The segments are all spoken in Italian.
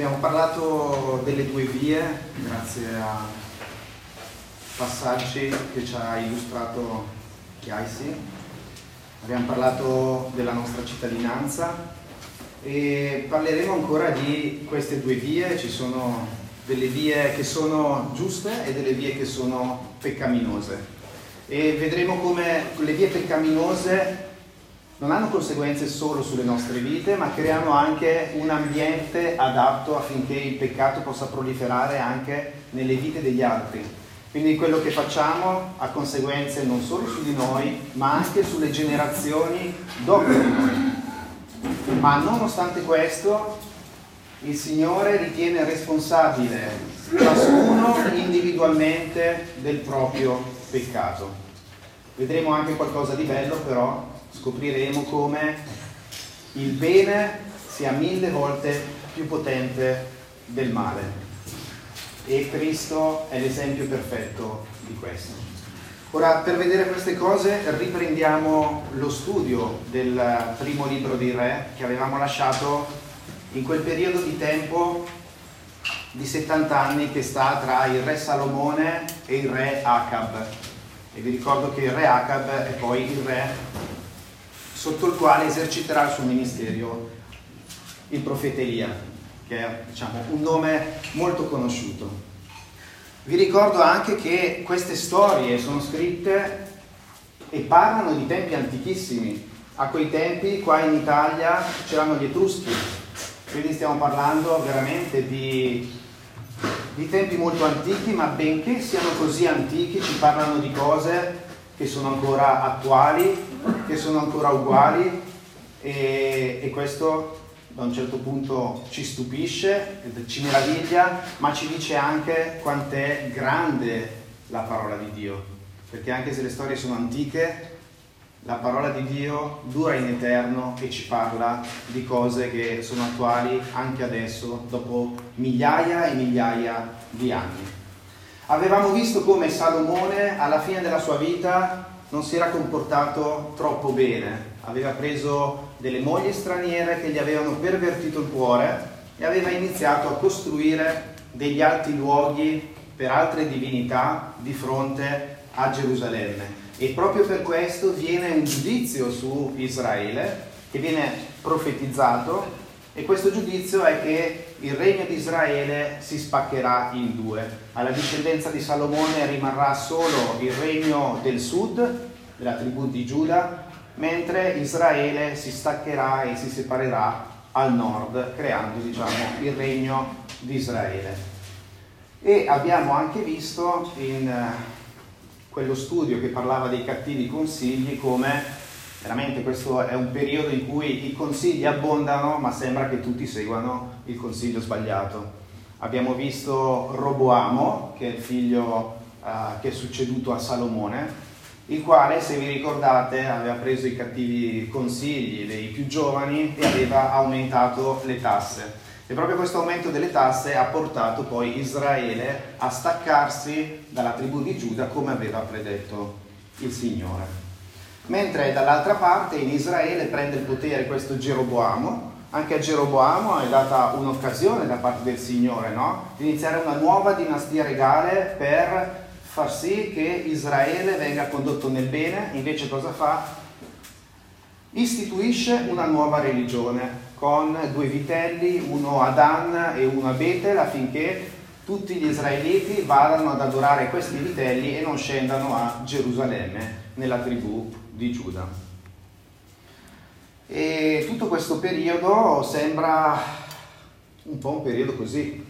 Abbiamo parlato delle due vie grazie a passaggi che ci ha illustrato Chiaisi. Abbiamo parlato della nostra cittadinanza e parleremo ancora di queste due vie. Ci sono delle vie che sono giuste e delle vie che sono peccaminose. E vedremo come le vie peccaminose non hanno conseguenze solo sulle nostre vite, ma creano anche un ambiente adatto affinché il peccato possa proliferare anche nelle vite degli altri. Quindi quello che facciamo ha conseguenze non solo su di noi, ma anche sulle generazioni dopo di noi. Ma nonostante questo, il Signore ritiene responsabile ciascuno individualmente del proprio peccato. Vedremo anche qualcosa di bello però scopriremo come il bene sia mille volte più potente del male e Cristo è l'esempio perfetto di questo. Ora, per vedere queste cose riprendiamo lo studio del primo libro di Re che avevamo lasciato in quel periodo di tempo di 70 anni che sta tra il re Salomone e il re Acab. E vi ricordo che il re Acab è poi il re sotto il quale eserciterà il suo ministero il profeta Elia, che è diciamo, un nome molto conosciuto. Vi ricordo anche che queste storie sono scritte e parlano di tempi antichissimi. A quei tempi qua in Italia c'erano gli Etruschi, quindi stiamo parlando veramente di, di tempi molto antichi, ma benché siano così antichi ci parlano di cose che sono ancora attuali, che sono ancora uguali e, e questo da un certo punto ci stupisce, ci meraviglia, ma ci dice anche quant'è grande la parola di Dio, perché anche se le storie sono antiche, la parola di Dio dura in eterno e ci parla di cose che sono attuali anche adesso, dopo migliaia e migliaia di anni. Avevamo visto come Salomone alla fine della sua vita non si era comportato troppo bene, aveva preso delle mogli straniere che gli avevano pervertito il cuore e aveva iniziato a costruire degli alti luoghi per altre divinità di fronte a Gerusalemme. E proprio per questo viene un giudizio su Israele che viene profetizzato e questo giudizio è che il regno di Israele si spaccherà in due. Alla discendenza di Salomone rimarrà solo il regno del sud, della tribù di Giuda, mentre Israele si staccherà e si separerà al nord, creando diciamo, il regno di Israele. E abbiamo anche visto in eh, quello studio che parlava dei cattivi consigli come Veramente questo è un periodo in cui i consigli abbondano, ma sembra che tutti seguano il consiglio sbagliato. Abbiamo visto Roboamo, che è il figlio uh, che è succeduto a Salomone, il quale, se vi ricordate, aveva preso i cattivi consigli dei più giovani e aveva aumentato le tasse. E proprio questo aumento delle tasse ha portato poi Israele a staccarsi dalla tribù di Giuda come aveva predetto il Signore mentre dall'altra parte in Israele prende il potere questo Geroboamo, anche a Geroboamo è data un'occasione da parte del Signore, no? Di iniziare una nuova dinastia regale per far sì che Israele venga condotto nel bene, invece cosa fa? Istituisce una nuova religione con due vitelli, uno a Dan e uno a Betel, affinché tutti gli israeliti vadano ad adorare questi vitelli e non scendano a Gerusalemme, nella tribù di Giuda. E tutto questo periodo sembra un po' un periodo così,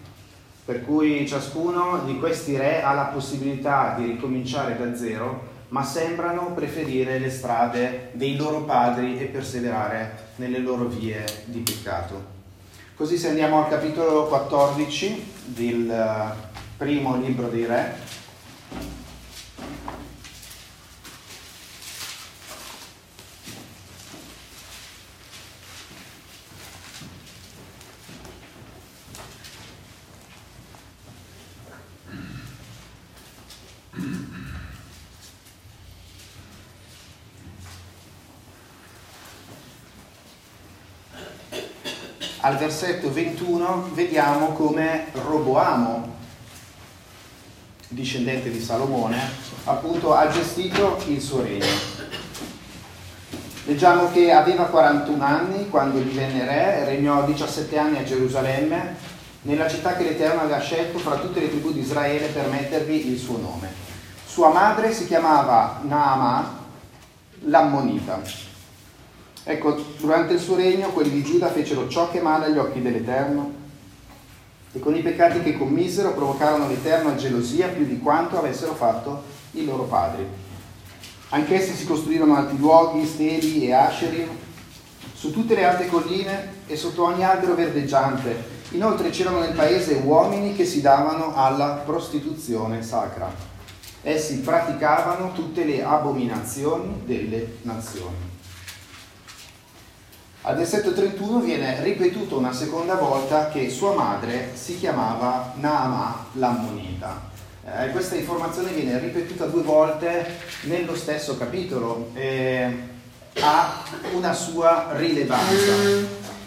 per cui ciascuno di questi re ha la possibilità di ricominciare da zero, ma sembrano preferire le strade dei loro padri e perseverare nelle loro vie di peccato. Così se andiamo al capitolo 14 del primo libro dei re, al versetto 21 vediamo come Roboamo, discendente di Salomone, appunto ha gestito il suo regno. Leggiamo che aveva 41 anni quando divenne re, regnò 17 anni a Gerusalemme, nella città che l'Eterno aveva scelto fra tutte le tribù di Israele per mettervi il suo nome. Sua madre si chiamava Naamah l'Ammonita. Ecco, durante il suo regno quelli di Giuda fecero ciò che male agli occhi dell'Eterno e con i peccati che commisero provocarono l'Eterno a gelosia più di quanto avessero fatto i loro padri. Anch'essi si costruirono alti luoghi, steli e asceri su tutte le alte colline e sotto ogni albero verdeggiante. Inoltre c'erano nel paese uomini che si davano alla prostituzione sacra. Essi praticavano tutte le abominazioni delle nazioni. Al versetto 31 viene ripetuto una seconda volta che sua madre si chiamava Naama l'Ammonita. Eh, questa informazione viene ripetuta due volte nello stesso capitolo e ha una sua rilevanza.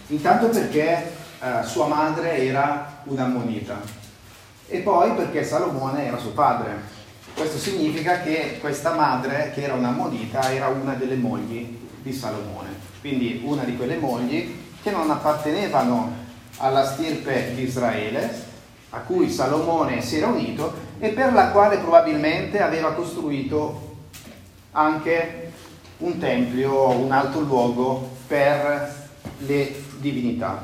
Intanto perché eh, sua madre era un'ammonita e poi perché Salomone era suo padre. Questo significa che questa madre, che era un'ammonita, era una delle mogli di Salomone quindi una di quelle mogli che non appartenevano alla stirpe di Israele, a cui Salomone si era unito e per la quale probabilmente aveva costruito anche un tempio, un alto luogo per le divinità.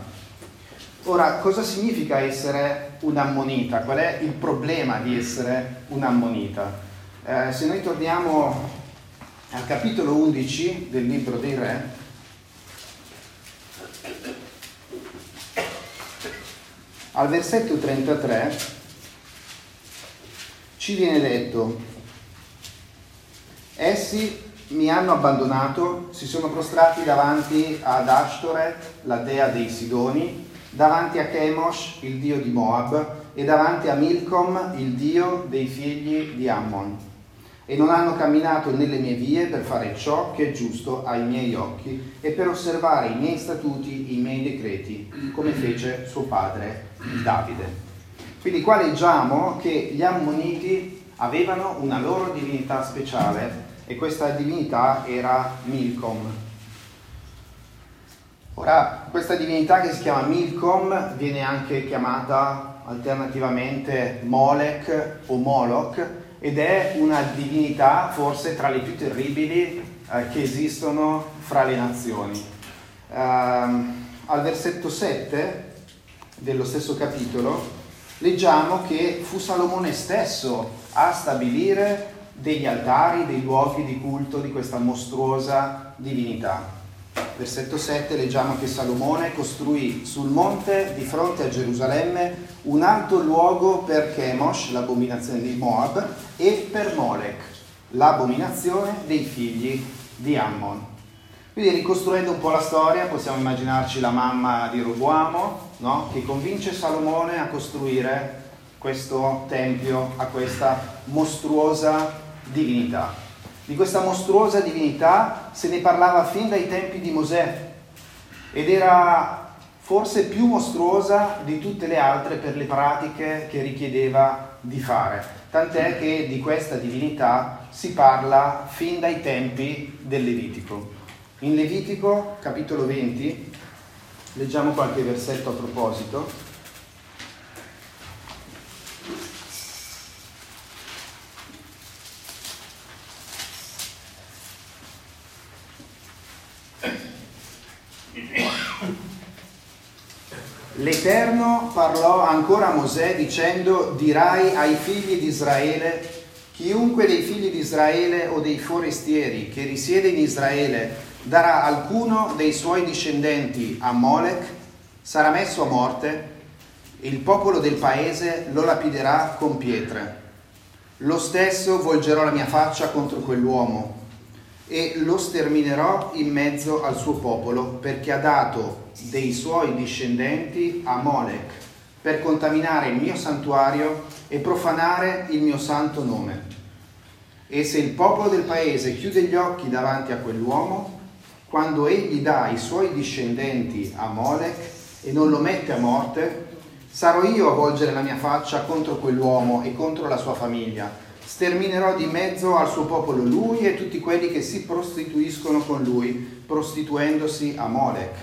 Ora, cosa significa essere un'ammonita? Qual è il problema di essere un'ammonita? Eh, se noi torniamo al capitolo 11 del libro dei Re, Al versetto 33 ci viene detto, essi mi hanno abbandonato, si sono prostrati davanti ad Ashtoret, la dea dei Sidoni, davanti a Chemosh, il dio di Moab, e davanti a Milcom, il dio dei figli di Ammon e non hanno camminato nelle mie vie per fare ciò che è giusto ai miei occhi e per osservare i miei statuti, i miei decreti, come fece suo padre Davide. Quindi qua leggiamo che gli ammoniti avevano una loro divinità speciale e questa divinità era Milcom. Ora, questa divinità che si chiama Milcom viene anche chiamata alternativamente Molech o Moloch ed è una divinità forse tra le più terribili eh, che esistono fra le nazioni. Uh, al versetto 7 dello stesso capitolo leggiamo che fu Salomone stesso a stabilire degli altari, dei luoghi di culto di questa mostruosa divinità. Versetto 7 leggiamo che Salomone costruì sul monte di fronte a Gerusalemme un alto luogo per Chemosh, l'abominazione di Moab, e per Molech, l'abominazione dei figli di Ammon. Quindi ricostruendo un po' la storia possiamo immaginarci la mamma di Roboamo no? che convince Salomone a costruire questo tempio a questa mostruosa divinità. Di questa mostruosa divinità se ne parlava fin dai tempi di Mosè ed era forse più mostruosa di tutte le altre per le pratiche che richiedeva di fare, tant'è che di questa divinità si parla fin dai tempi del Levitico. In Levitico, capitolo 20, leggiamo qualche versetto a proposito. L'Eterno parlò ancora a Mosè dicendo, dirai ai figli di Israele, chiunque dei figli di Israele o dei forestieri che risiede in Israele darà alcuno dei suoi discendenti a Molech, sarà messo a morte il popolo del paese lo lapiderà con pietre. Lo stesso volgerò la mia faccia contro quell'uomo e lo sterminerò in mezzo al suo popolo perché ha dato dei suoi discendenti a Molech per contaminare il mio santuario e profanare il mio santo nome. E se il popolo del paese chiude gli occhi davanti a quell'uomo, quando egli dà i suoi discendenti a Molech, e non lo mette a morte, sarò io a volgere la mia faccia contro quell'uomo e contro la sua famiglia. Sterminerò di mezzo al suo popolo lui e tutti quelli che si prostituiscono con lui, prostituendosi a Molech.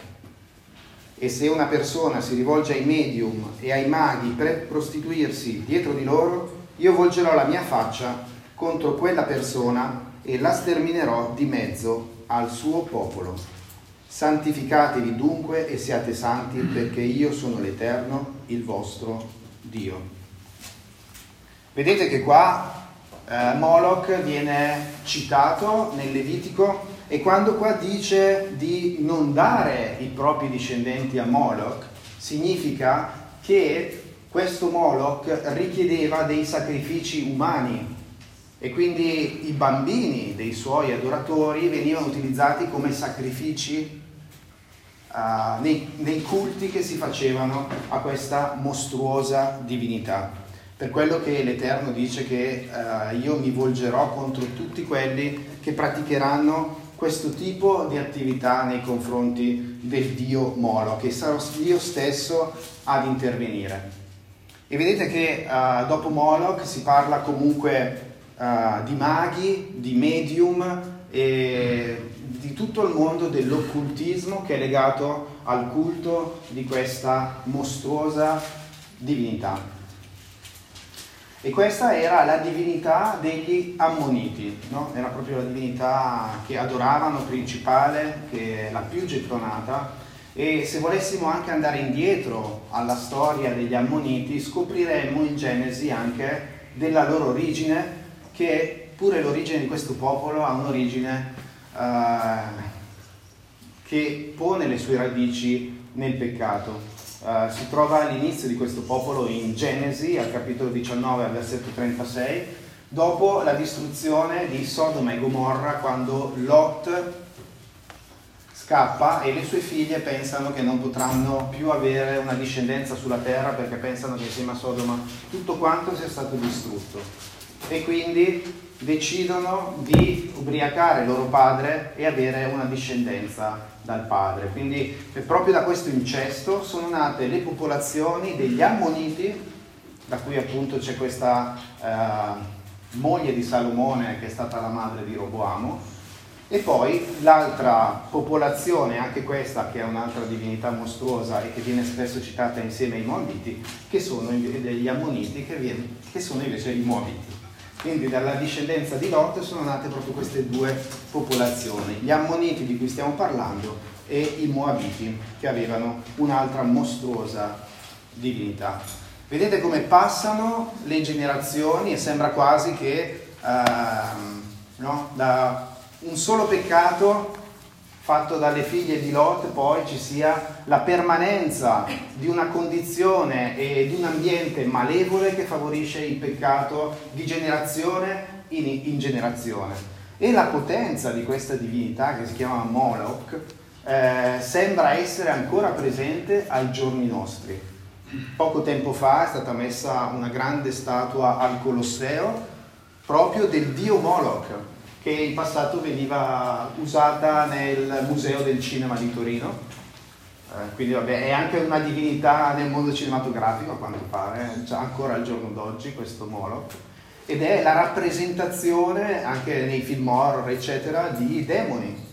E se una persona si rivolge ai medium e ai maghi per prostituirsi dietro di loro, io volgerò la mia faccia contro quella persona e la sterminerò di mezzo al suo popolo. Santificatevi dunque e siate santi perché io sono l'Eterno, il vostro Dio. Vedete che qua eh, Moloch viene citato nel Levitico e quando qua dice di non dare i propri discendenti a Moloch, significa che questo Moloch richiedeva dei sacrifici umani e quindi i bambini dei suoi adoratori venivano utilizzati come sacrifici uh, nei, nei culti che si facevano a questa mostruosa divinità. Per quello che l'Eterno dice che uh, io mi volgerò contro tutti quelli che praticheranno questo tipo di attività nei confronti del Dio Molo, che sarò io stesso ad intervenire. E vedete che uh, dopo Moloch si parla comunque uh, di maghi, di medium e di tutto il mondo dell'occultismo che è legato al culto di questa mostruosa divinità. E questa era la divinità degli ammoniti, no? era proprio la divinità che adoravano principale, che è la più gettonata. E se volessimo anche andare indietro alla storia degli ammoniti, scopriremmo in Genesi anche della loro origine, che pure l'origine di questo popolo ha un'origine uh, che pone le sue radici nel peccato. Uh, si trova all'inizio di questo popolo in Genesi, al capitolo 19, al versetto 36, dopo la distruzione di Sodoma e Gomorra, quando Lot scappa e le sue figlie pensano che non potranno più avere una discendenza sulla terra perché pensano che insieme a Sodoma tutto quanto sia stato distrutto. E quindi decidono di ubriacare loro padre e avere una discendenza dal padre. Quindi proprio da questo incesto sono nate le popolazioni degli Ammoniti, da cui appunto c'è questa eh, moglie di Salomone che è stata la madre di Roboamo, e poi l'altra popolazione, anche questa che è un'altra divinità mostruosa e che viene spesso citata insieme ai Moabiti, che sono degli Ammoniti, che, viene, che sono invece i Moabiti. Quindi dalla discendenza di Lot sono nate proprio queste due popolazioni, gli Ammoniti di cui stiamo parlando e i Moabiti che avevano un'altra mostruosa divinità. Vedete come passano le generazioni e sembra quasi che uh, no, da un solo peccato fatto dalle figlie di Lot poi ci sia la permanenza di una condizione e di un ambiente malevole che favorisce il peccato di generazione in, in generazione. E la potenza di questa divinità che si chiama Moloch eh, sembra essere ancora presente ai giorni nostri. Poco tempo fa è stata messa una grande statua al Colosseo proprio del dio Moloch, che in passato veniva usata nel Museo del Cinema di Torino. Eh, quindi vabbè, è anche una divinità nel mondo cinematografico a quanto pare, c'è ancora al giorno d'oggi questo Moloch. Ed è la rappresentazione, anche nei film horror, eccetera, di demoni.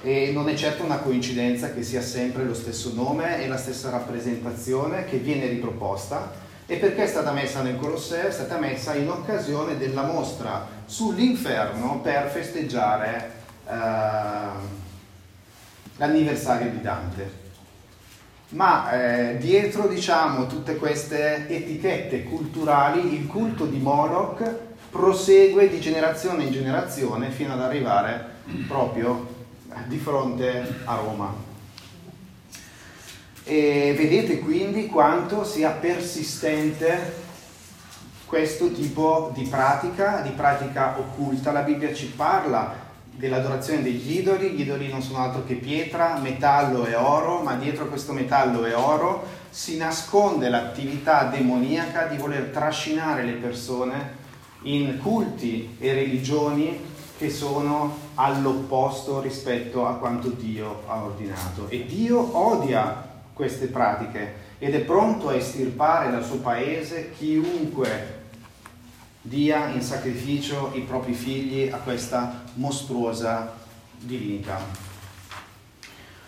E non è certo una coincidenza che sia sempre lo stesso nome e la stessa rappresentazione che viene riproposta, e perché è stata messa nel Colosseo? È stata messa in occasione della mostra sull'inferno per festeggiare eh, l'anniversario di Dante. Ma eh, dietro diciamo, tutte queste etichette culturali, il culto di Moloch prosegue di generazione in generazione fino ad arrivare proprio di fronte a Roma. E vedete quindi quanto sia persistente questo tipo di pratica, di pratica occulta. La Bibbia ci parla dell'adorazione degli idoli, gli idoli non sono altro che pietra, metallo e oro, ma dietro questo metallo e oro si nasconde l'attività demoniaca di voler trascinare le persone in culti e religioni che sono all'opposto rispetto a quanto Dio ha ordinato. E Dio odia queste pratiche ed è pronto a estirpare dal suo paese chiunque dia in sacrificio i propri figli a questa mostruosa divinità.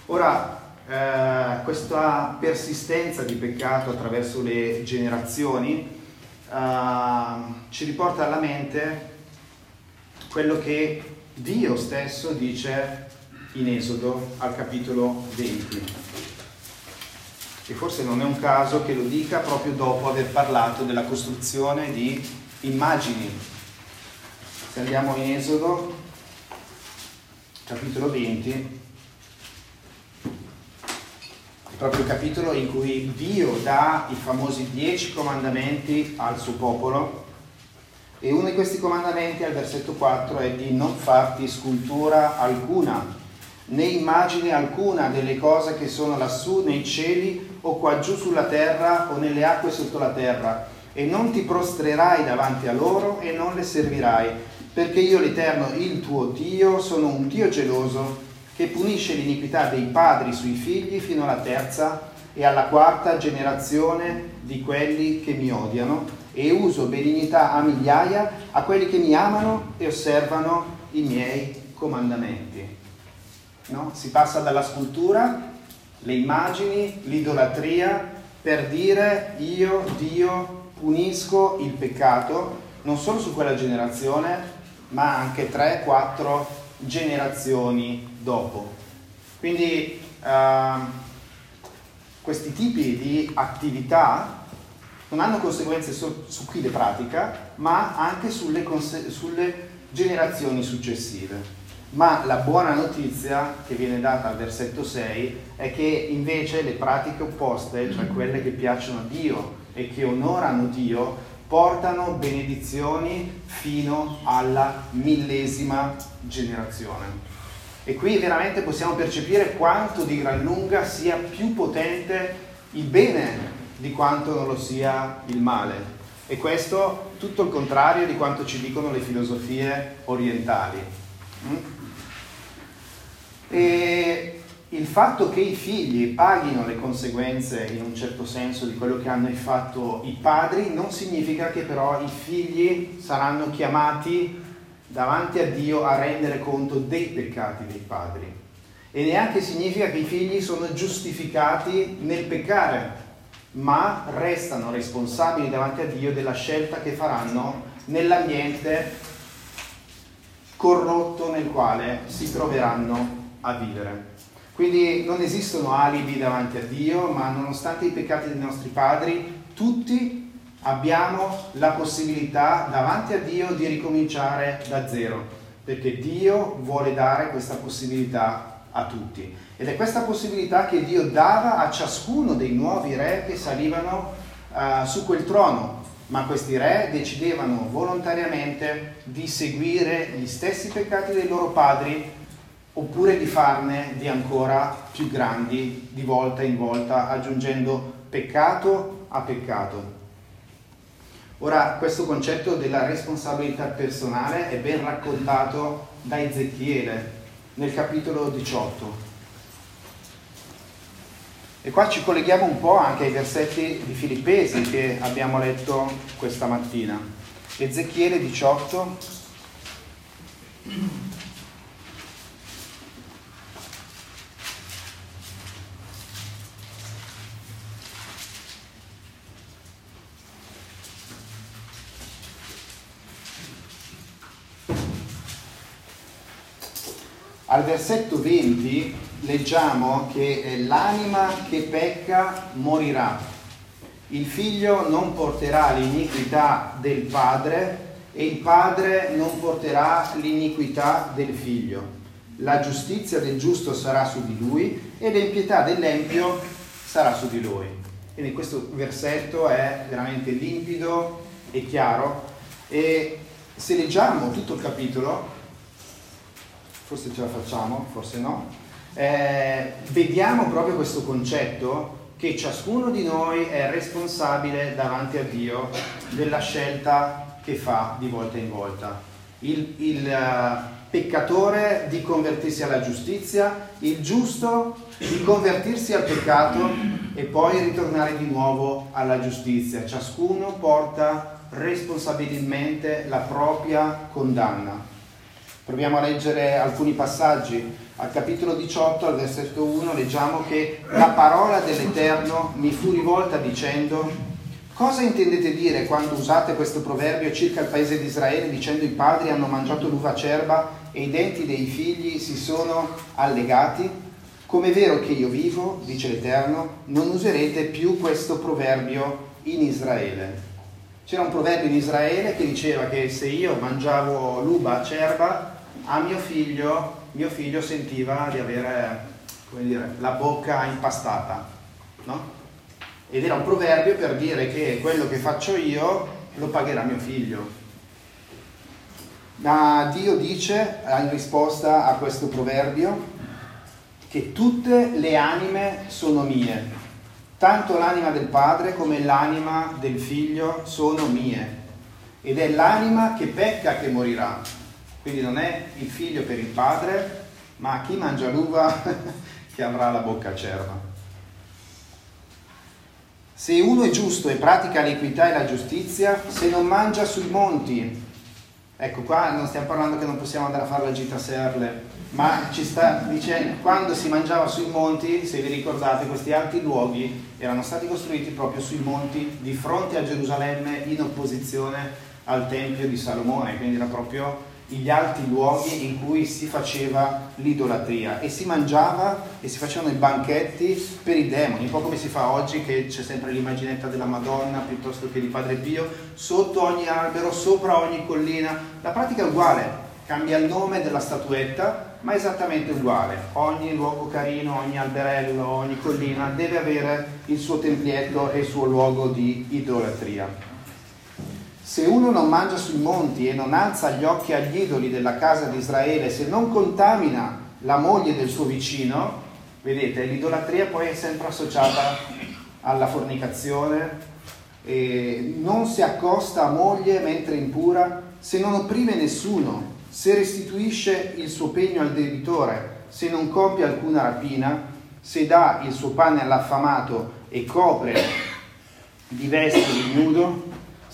Ora, eh, questa persistenza di peccato attraverso le generazioni eh, ci riporta alla mente quello che Dio stesso dice in Esodo al capitolo 20. E forse non è un caso che lo dica proprio dopo aver parlato della costruzione di immagini. Se andiamo in Esodo, capitolo 20, proprio il capitolo in cui Dio dà i famosi dieci comandamenti al suo popolo e uno di questi comandamenti al versetto 4 è di non farti scultura alcuna, né immagine alcuna delle cose che sono lassù nei cieli o qua giù sulla terra o nelle acque sotto la terra, e non ti prostrerai davanti a loro e non le servirai, perché io l'Eterno, il tuo Dio, sono un Dio geloso che punisce l'iniquità dei padri sui figli fino alla terza e alla quarta generazione di quelli che mi odiano e uso benignità a migliaia a quelli che mi amano e osservano i miei comandamenti. No? Si passa dalla scultura, le immagini, l'idolatria per dire io, Dio, punisco il peccato non solo su quella generazione, ma anche 3-4 generazioni dopo. Quindi uh, questi tipi di attività non hanno conseguenze su, su chi le pratica, ma anche sulle, conse- sulle generazioni successive. Ma la buona notizia che viene data al versetto 6 è che invece le pratiche opposte, cioè quelle che piacciono a Dio e che onorano Dio, portano benedizioni fino alla millesima generazione. E qui veramente possiamo percepire quanto di gran lunga sia più potente il bene di quanto non lo sia il male. E questo tutto il contrario di quanto ci dicono le filosofie orientali. Mm? E il fatto che i figli paghino le conseguenze in un certo senso di quello che hanno fatto i padri non significa che però i figli saranno chiamati davanti a Dio a rendere conto dei peccati dei padri. E neanche significa che i figli sono giustificati nel peccare, ma restano responsabili davanti a Dio della scelta che faranno nell'ambiente corrotto nel quale si troveranno a vivere. Quindi non esistono alibi davanti a Dio, ma nonostante i peccati dei nostri padri, tutti abbiamo la possibilità davanti a Dio di ricominciare da zero, perché Dio vuole dare questa possibilità a tutti. Ed è questa possibilità che Dio dava a ciascuno dei nuovi re che salivano uh, su quel trono, ma questi re decidevano volontariamente di seguire gli stessi peccati dei loro padri oppure di farne di ancora più grandi di volta in volta, aggiungendo peccato a peccato. Ora, questo concetto della responsabilità personale è ben raccontato da Ezechiele nel capitolo 18. E qua ci colleghiamo un po' anche ai versetti di Filippesi che abbiamo letto questa mattina. Ezechiele 18. Al versetto 20 leggiamo che l'anima che pecca morirà, il figlio non porterà l'iniquità del padre e il padre non porterà l'iniquità del figlio. La giustizia del giusto sarà su di lui e l'impietà dell'empio sarà su di lui. Quindi questo versetto è veramente limpido e chiaro e se leggiamo tutto il capitolo, forse ce la facciamo, forse no, eh, vediamo proprio questo concetto che ciascuno di noi è responsabile davanti a Dio della scelta che fa di volta in volta. il, il uh, peccatore di convertirsi alla giustizia, il giusto di convertirsi al peccato e poi ritornare di nuovo alla giustizia. Ciascuno porta responsabilmente la propria condanna. Proviamo a leggere alcuni passaggi. Al capitolo 18, al versetto 1, leggiamo che la parola dell'Eterno mi fu rivolta dicendo Cosa intendete dire quando usate questo proverbio circa il paese di Israele dicendo i padri hanno mangiato l'uva acerba e i denti dei figli si sono allegati? Come è vero che io vivo, dice l'Eterno, non userete più questo proverbio in Israele. C'era un proverbio in Israele che diceva che se io mangiavo l'uva acerba, a mio figlio, mio figlio sentiva di avere dire, la bocca impastata, no? Ed era un proverbio per dire che quello che faccio io lo pagherà mio figlio. Ma Dio dice in risposta a questo proverbio che tutte le anime sono mie, tanto l'anima del padre come l'anima del figlio sono mie. Ed è l'anima che pecca che morirà. Quindi non è il figlio per il padre, ma chi mangia l'uva che avrà la bocca acerba. Se uno è giusto e pratica l'equità e la giustizia, se non mangia sui monti, ecco qua non stiamo parlando che non possiamo andare a fare la gita a Serle, ma ci sta dicendo quando si mangiava sui monti, se vi ricordate, questi alti luoghi erano stati costruiti proprio sui monti di fronte a Gerusalemme in opposizione al Tempio di Salomone, quindi era proprio gli alti luoghi in cui si faceva l'idolatria. E si mangiava e si facevano i banchetti per i demoni, un po' come si fa oggi che c'è sempre l'immaginetta della Madonna piuttosto che di Padre Pio, sotto ogni albero, sopra ogni collina, la pratica è uguale, cambia il nome della statuetta, ma è esattamente uguale, ogni luogo carino, ogni alberello, ogni collina deve avere il suo templietto e il suo luogo di idolatria. Se uno non mangia sui monti e non alza gli occhi agli idoli della casa di Israele, se non contamina la moglie del suo vicino, vedete, l'idolatria poi è sempre associata alla fornicazione, non si accosta a moglie mentre impura, se non opprime nessuno, se restituisce il suo pegno al debitore, se non compie alcuna rapina, se dà il suo pane all'affamato e copre di vesti il nudo,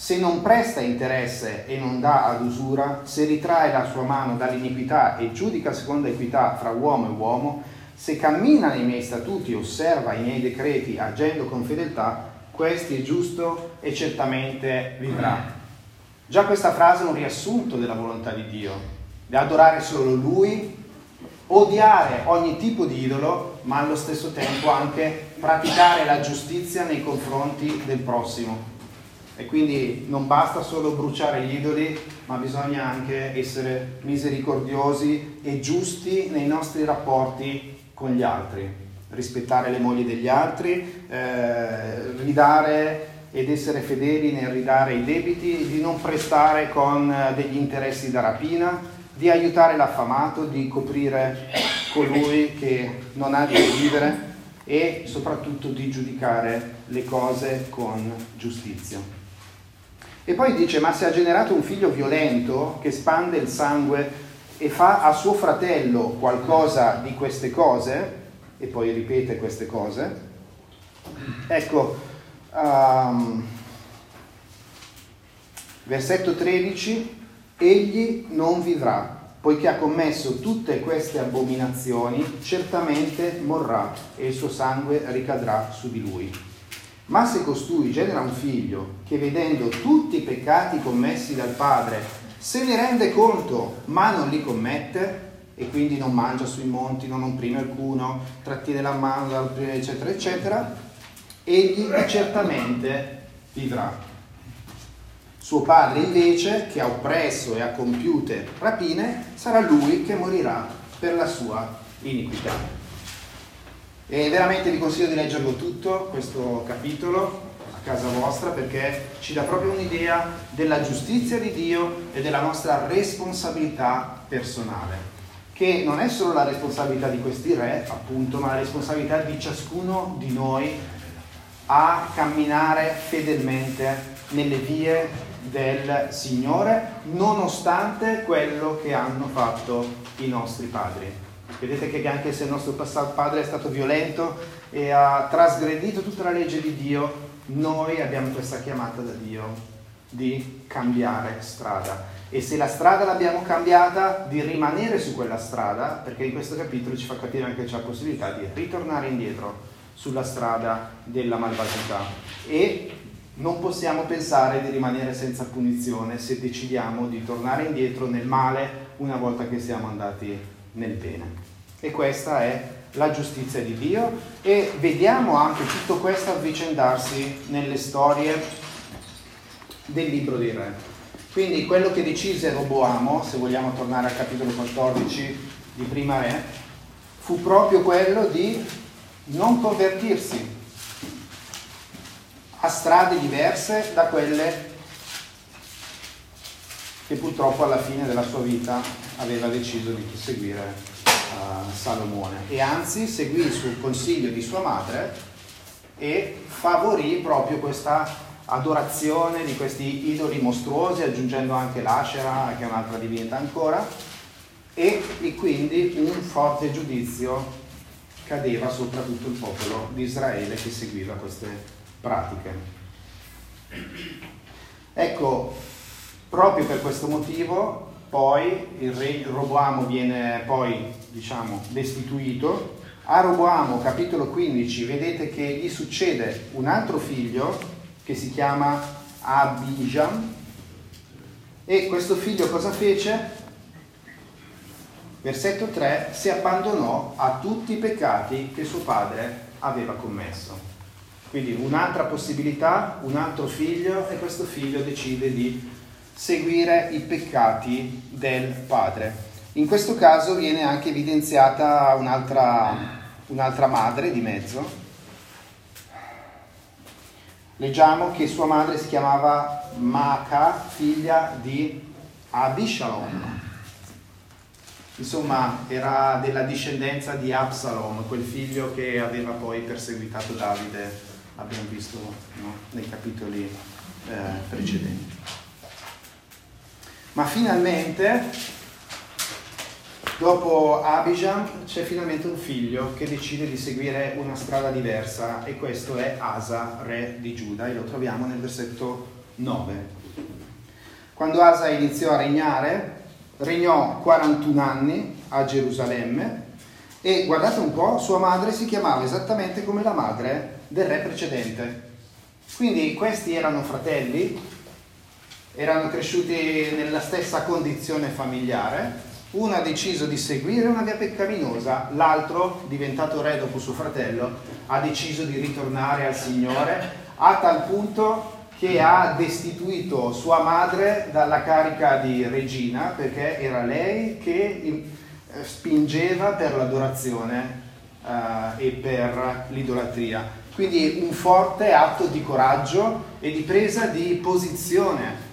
se non presta interesse e non dà ad usura, se ritrae la sua mano dall'iniquità e giudica secondo equità fra uomo e uomo, se cammina nei miei statuti, osserva i miei decreti agendo con fedeltà, questi è giusto e certamente vivrà. Già questa frase è un riassunto della volontà di Dio, di adorare solo Lui, odiare ogni tipo di idolo, ma allo stesso tempo anche praticare la giustizia nei confronti del prossimo. E quindi non basta solo bruciare gli idoli, ma bisogna anche essere misericordiosi e giusti nei nostri rapporti con gli altri, rispettare le mogli degli altri, eh, ridare ed essere fedeli nel ridare i debiti, di non prestare con eh, degli interessi da rapina, di aiutare l'affamato, di coprire colui che non ha di vivere e soprattutto di giudicare le cose con giustizia. E poi dice, ma se ha generato un figlio violento che spande il sangue e fa a suo fratello qualcosa di queste cose, e poi ripete queste cose, ecco, um, versetto 13, egli non vivrà, poiché ha commesso tutte queste abominazioni, certamente morrà e il suo sangue ricadrà su di lui. Ma se costui genera un figlio che vedendo tutti i peccati commessi dal padre se ne rende conto ma non li commette e quindi non mangia sui monti, non opprime alcuno, trattiene la mano, eccetera, eccetera, egli certamente vivrà. Suo padre invece, che ha oppresso e ha compiute rapine, sarà lui che morirà per la sua iniquità. E veramente vi consiglio di leggerlo tutto, questo capitolo, a casa vostra, perché ci dà proprio un'idea della giustizia di Dio e della nostra responsabilità personale, che non è solo la responsabilità di questi re, appunto, ma la responsabilità di ciascuno di noi a camminare fedelmente nelle vie del Signore, nonostante quello che hanno fatto i nostri padri. Vedete che anche se il nostro padre è stato violento e ha trasgredito tutta la legge di Dio, noi abbiamo questa chiamata da Dio di cambiare strada. E se la strada l'abbiamo cambiata, di rimanere su quella strada, perché in questo capitolo ci fa capire anche che c'è la possibilità di ritornare indietro sulla strada della malvagità. E non possiamo pensare di rimanere senza punizione se decidiamo di tornare indietro nel male una volta che siamo andati nel bene. E questa è la giustizia di Dio e vediamo anche tutto questo avvicendarsi nelle storie del libro dei re. Quindi quello che decise Roboamo, se vogliamo tornare al capitolo 14 di Prima Re, fu proprio quello di non convertirsi a strade diverse da quelle che purtroppo alla fine della sua vita aveva deciso di seguire uh, Salomone e anzi seguì suo consiglio di sua madre e favorì proprio questa adorazione di questi idoli mostruosi aggiungendo anche l'Ashera che è un'altra divinità ancora e, e quindi un forte giudizio cadeva sopra tutto il popolo di Israele che seguiva queste pratiche. Ecco, proprio per questo motivo poi il re Roboamo viene poi, diciamo, destituito. A Roboamo, capitolo 15, vedete che gli succede un altro figlio che si chiama Abijam e questo figlio cosa fece? Versetto 3, si abbandonò a tutti i peccati che suo padre aveva commesso. Quindi un'altra possibilità, un altro figlio e questo figlio decide di seguire i peccati del padre. In questo caso viene anche evidenziata un'altra, un'altra madre di mezzo. Leggiamo che sua madre si chiamava Maca, figlia di Abishalom. Insomma, era della discendenza di Absalom, quel figlio che aveva poi perseguitato Davide abbiamo visto no, nei capitoli eh, precedenti. Ma finalmente, dopo Abijam, c'è finalmente un figlio che decide di seguire una strada diversa e questo è Asa, re di Giuda, e lo troviamo nel versetto 9. Quando Asa iniziò a regnare, regnò 41 anni a Gerusalemme e guardate un po', sua madre si chiamava esattamente come la madre del re precedente. Quindi questi erano fratelli, erano cresciuti nella stessa condizione familiare, uno ha deciso di seguire una via peccaminosa, l'altro, diventato re dopo suo fratello, ha deciso di ritornare al Signore a tal punto che ha destituito sua madre dalla carica di regina perché era lei che eh, spingeva per l'adorazione uh, e per l'idolatria. Quindi un forte atto di coraggio e di presa di posizione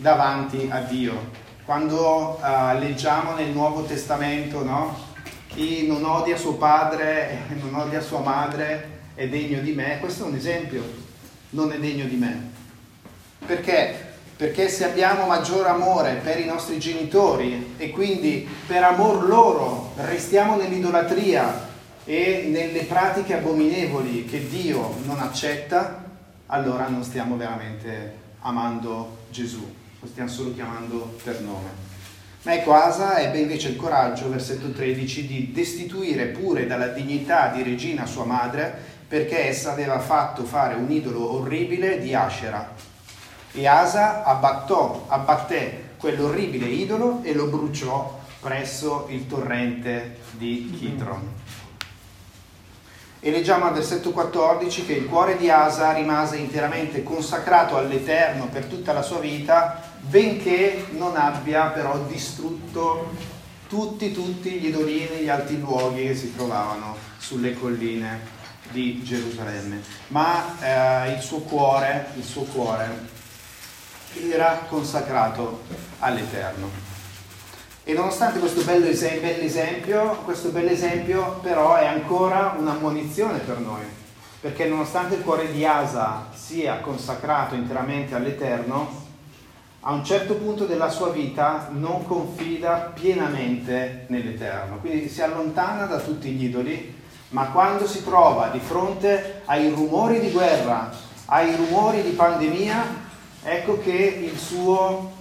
davanti a Dio. Quando uh, leggiamo nel Nuovo Testamento, no? chi non odia suo padre e non odia sua madre è degno di me, questo è un esempio, non è degno di me. Perché? Perché se abbiamo maggior amore per i nostri genitori e quindi per amor loro restiamo nell'idolatria e nelle pratiche abominevoli che Dio non accetta, allora non stiamo veramente amando Gesù, lo stiamo solo chiamando per nome. Ma ecco, Asa ebbe invece il coraggio, versetto 13, di destituire pure dalla dignità di regina sua madre, perché essa aveva fatto fare un idolo orribile di Ashera. E Asa abbattò, abbatté quell'orribile idolo e lo bruciò presso il torrente di Kitron. E leggiamo al versetto 14 che il cuore di Asa rimase interamente consacrato all'Eterno per tutta la sua vita, benché non abbia però distrutto tutti, tutti gli idolini, gli alti luoghi che si trovavano sulle colline di Gerusalemme. Ma eh, il suo cuore, il suo cuore era consacrato all'Eterno. E nonostante questo bello esempio, questo bello esempio però è ancora un'ammonizione per noi, perché nonostante il cuore di Asa sia consacrato interamente all'Eterno, a un certo punto della sua vita non confida pienamente nell'Eterno, quindi si allontana da tutti gli idoli, ma quando si trova di fronte ai rumori di guerra, ai rumori di pandemia, ecco che il suo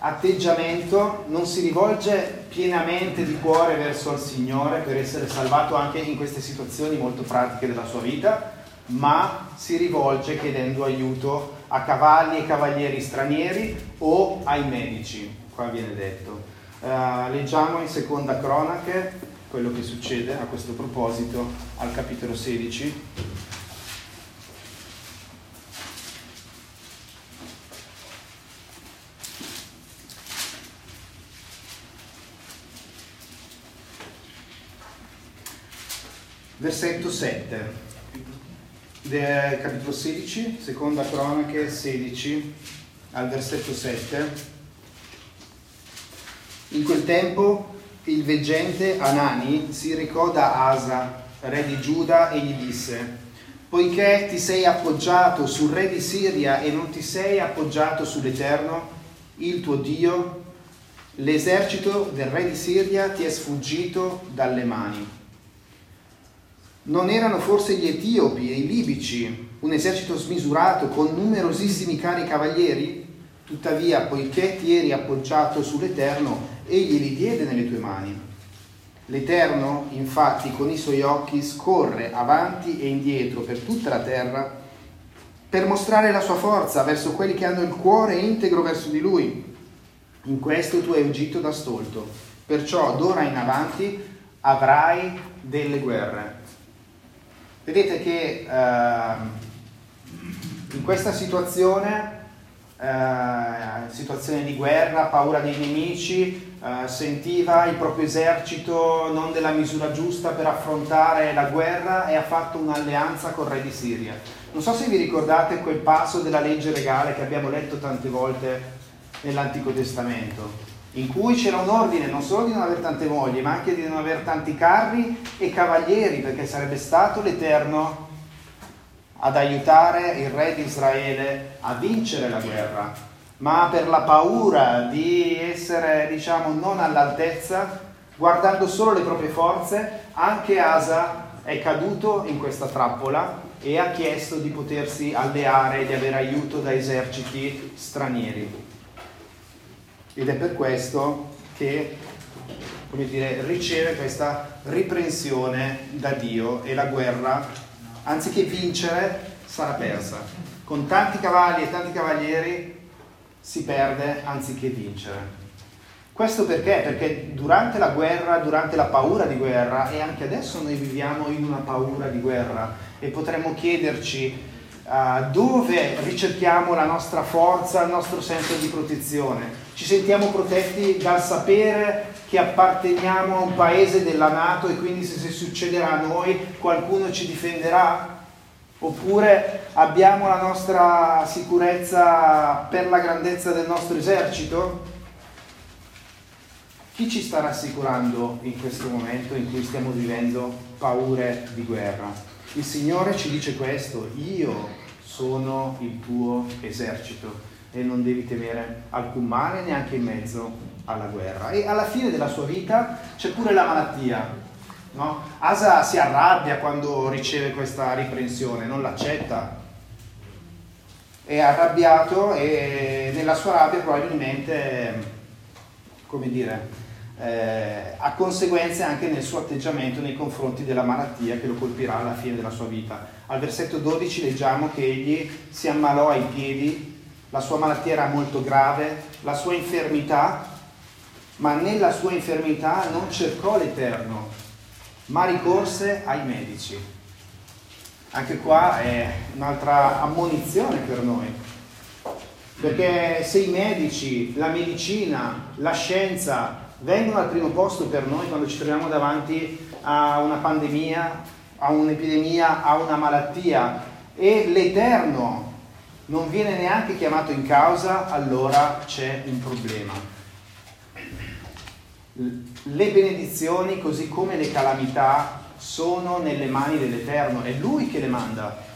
atteggiamento non si rivolge pienamente di cuore verso il Signore per essere salvato anche in queste situazioni molto pratiche della sua vita, ma si rivolge chiedendo aiuto a cavalli e cavalieri stranieri o ai medici, qua viene detto. Uh, leggiamo in seconda cronache quello che succede a questo proposito al capitolo 16. Versetto 7 del capitolo 16, seconda cronache 16 al versetto 7. In quel tempo il veggente Anani si recò da Asa, re di Giuda, e gli disse, poiché ti sei appoggiato sul re di Siria e non ti sei appoggiato sull'Eterno, il tuo Dio, l'esercito del re di Siria ti è sfuggito dalle mani. Non erano forse gli etiopi e i libici un esercito smisurato con numerosissimi cari cavalieri? Tuttavia, poiché ti eri appoggiato sull'Eterno, egli li diede nelle tue mani. L'Eterno, infatti, con i suoi occhi scorre avanti e indietro per tutta la terra per mostrare la sua forza verso quelli che hanno il cuore integro verso di lui. In questo tu hai agito da stolto, perciò d'ora in avanti avrai delle guerre. Vedete che eh, in questa situazione, eh, situazione di guerra, paura dei nemici, eh, sentiva il proprio esercito non della misura giusta per affrontare la guerra e ha fatto un'alleanza con il re di Siria. Non so se vi ricordate quel passo della legge regale che abbiamo letto tante volte nell'Antico Testamento in cui c'era un ordine non solo di non avere tante mogli, ma anche di non avere tanti carri e cavalieri, perché sarebbe stato l'Eterno ad aiutare il re di Israele a vincere la guerra. Ma per la paura di essere, diciamo, non all'altezza, guardando solo le proprie forze, anche Asa è caduto in questa trappola e ha chiesto di potersi alleare e di avere aiuto da eserciti stranieri. Ed è per questo che dire, riceve questa riprensione da Dio e la guerra, anziché vincere, sarà persa. Con tanti cavalli e tanti cavalieri si perde anziché vincere. Questo perché? Perché durante la guerra, durante la paura di guerra, e anche adesso noi viviamo in una paura di guerra e potremmo chiederci uh, dove ricerchiamo la nostra forza, il nostro senso di protezione. Ci sentiamo protetti dal sapere che apparteniamo a un paese della Nato e quindi se, se succederà a noi qualcuno ci difenderà? Oppure abbiamo la nostra sicurezza per la grandezza del nostro esercito? Chi ci sta rassicurando in questo momento in cui stiamo vivendo paure di guerra? Il Signore ci dice questo, io sono il tuo esercito e non devi temere alcun male neanche in mezzo alla guerra. E alla fine della sua vita c'è pure la malattia. No? Asa si arrabbia quando riceve questa riprensione, non l'accetta. È arrabbiato e nella sua rabbia probabilmente, come dire, eh, ha conseguenze anche nel suo atteggiamento nei confronti della malattia che lo colpirà alla fine della sua vita. Al versetto 12 leggiamo che egli si ammalò ai piedi, la sua malattia era molto grave, la sua infermità, ma nella sua infermità non cercò l'Eterno, ma ricorse ai medici. Anche qua è un'altra ammonizione per noi, perché se i medici, la medicina, la scienza vengono al primo posto per noi quando ci troviamo davanti a una pandemia, a un'epidemia, a una malattia e l'Eterno non viene neanche chiamato in causa, allora c'è un problema. Le benedizioni, così come le calamità, sono nelle mani dell'Eterno, è Lui che le manda.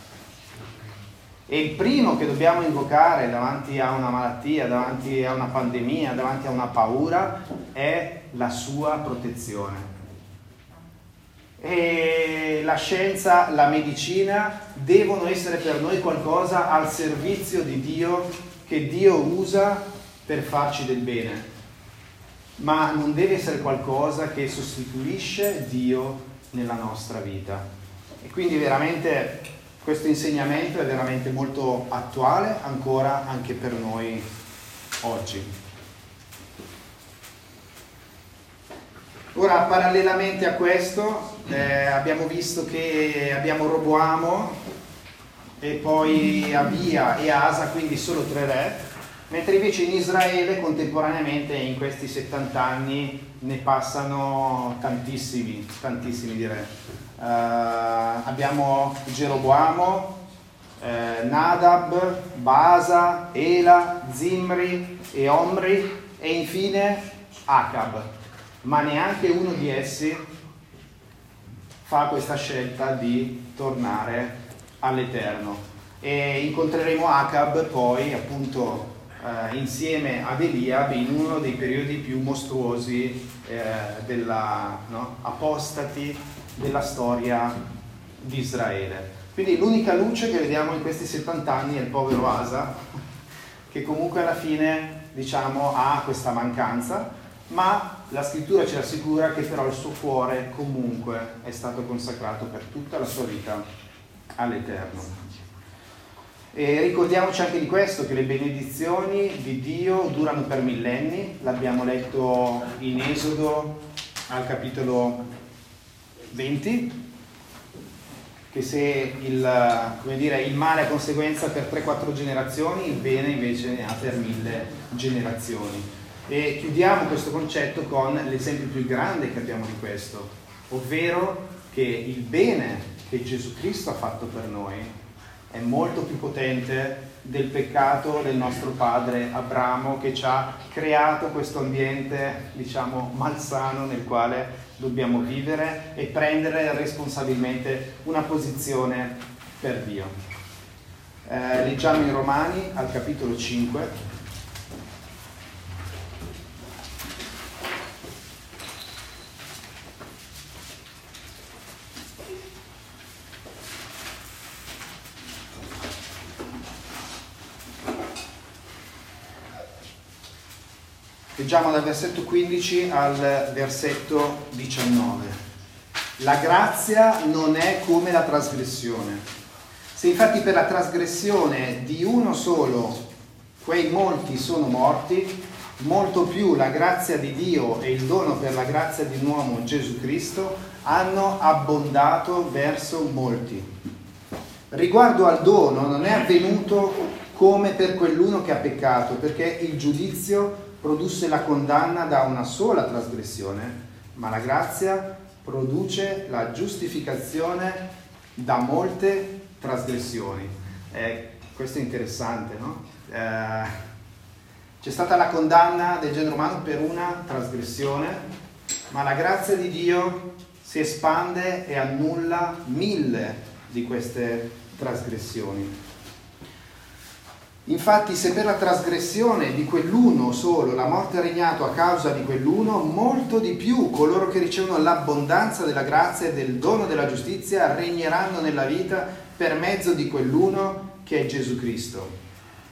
E il primo che dobbiamo invocare davanti a una malattia, davanti a una pandemia, davanti a una paura, è la sua protezione. E la scienza, la medicina devono essere per noi qualcosa al servizio di Dio, che Dio usa per farci del bene, ma non deve essere qualcosa che sostituisce Dio nella nostra vita. E quindi veramente questo insegnamento è veramente molto attuale ancora anche per noi oggi. Ora, parallelamente a questo, eh, abbiamo visto che abbiamo Roboamo e poi Abia e Asa, quindi solo tre re, mentre invece in Israele contemporaneamente in questi 70 anni ne passano tantissimi, tantissimi direi. Uh, abbiamo Geroboamo, eh, Nadab, Basa, Ela, Zimri e Omri e infine Acab, ma neanche uno di essi fa questa scelta di tornare all'Eterno. E incontreremo Acab poi appunto eh, insieme ad Eliab in uno dei periodi più mostruosi eh, della no? apostati della storia di Israele. Quindi l'unica luce che vediamo in questi 70 anni è il povero Asa, che comunque alla fine diciamo ha questa mancanza, ma la scrittura ci assicura che però il suo cuore comunque è stato consacrato per tutta la sua vita all'Eterno. E ricordiamoci anche di questo, che le benedizioni di Dio durano per millenni, l'abbiamo letto in Esodo al capitolo 20, che se il, dire, il male ha conseguenza per 3-4 generazioni, il bene invece ne ha per mille generazioni. E chiudiamo questo concetto con l'esempio più grande che abbiamo di questo, ovvero che il bene che Gesù Cristo ha fatto per noi è molto più potente del peccato del nostro padre Abramo che ci ha creato questo ambiente, diciamo, malsano nel quale dobbiamo vivere e prendere responsabilmente una posizione per Dio. Eh, leggiamo in Romani al capitolo 5. Leggiamo dal versetto 15 al versetto 19. La grazia non è come la trasgressione. Se infatti per la trasgressione di uno solo quei molti sono morti, molto più la grazia di Dio e il dono per la grazia di un uomo Gesù Cristo hanno abbondato verso molti. Riguardo al dono non è avvenuto come per quell'uno che ha peccato, perché il giudizio produsse la condanna da una sola trasgressione, ma la grazia produce la giustificazione da molte trasgressioni. Eh, questo è interessante, no? Eh, c'è stata la condanna del genere umano per una trasgressione, ma la grazia di Dio si espande e annulla mille di queste trasgressioni. Infatti se per la trasgressione di quell'uno solo la morte ha regnato a causa di quell'uno, molto di più coloro che ricevono l'abbondanza della grazia e del dono della giustizia regneranno nella vita per mezzo di quell'uno che è Gesù Cristo.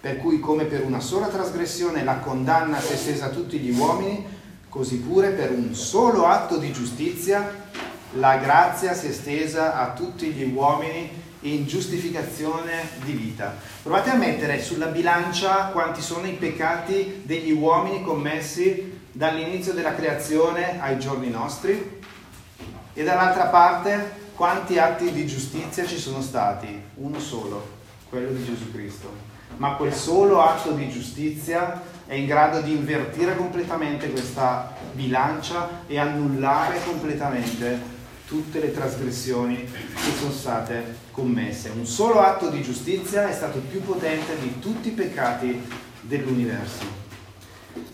Per cui come per una sola trasgressione la condanna si è estesa a tutti gli uomini, così pure per un solo atto di giustizia la grazia si è estesa a tutti gli uomini in giustificazione di vita. Provate a mettere sulla bilancia quanti sono i peccati degli uomini commessi dall'inizio della creazione ai giorni nostri e dall'altra parte quanti atti di giustizia ci sono stati. Uno solo, quello di Gesù Cristo. Ma quel solo atto di giustizia è in grado di invertire completamente questa bilancia e annullare completamente tutte le trasgressioni che sono state commesse. Un solo atto di giustizia è stato più potente di tutti i peccati dell'universo.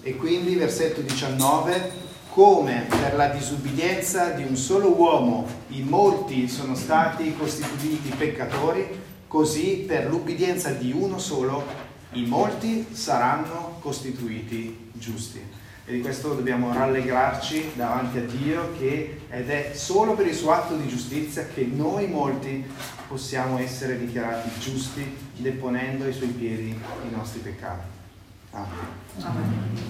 E quindi, versetto 19, come per la disubbidienza di un solo uomo i molti sono stati costituiti peccatori, così per l'ubbidienza di uno solo i molti saranno costituiti giusti e di questo dobbiamo rallegrarci davanti a Dio che, ed è solo per il suo atto di giustizia che noi molti possiamo essere dichiarati giusti deponendo ai suoi piedi i nostri peccati. Amen. Amen.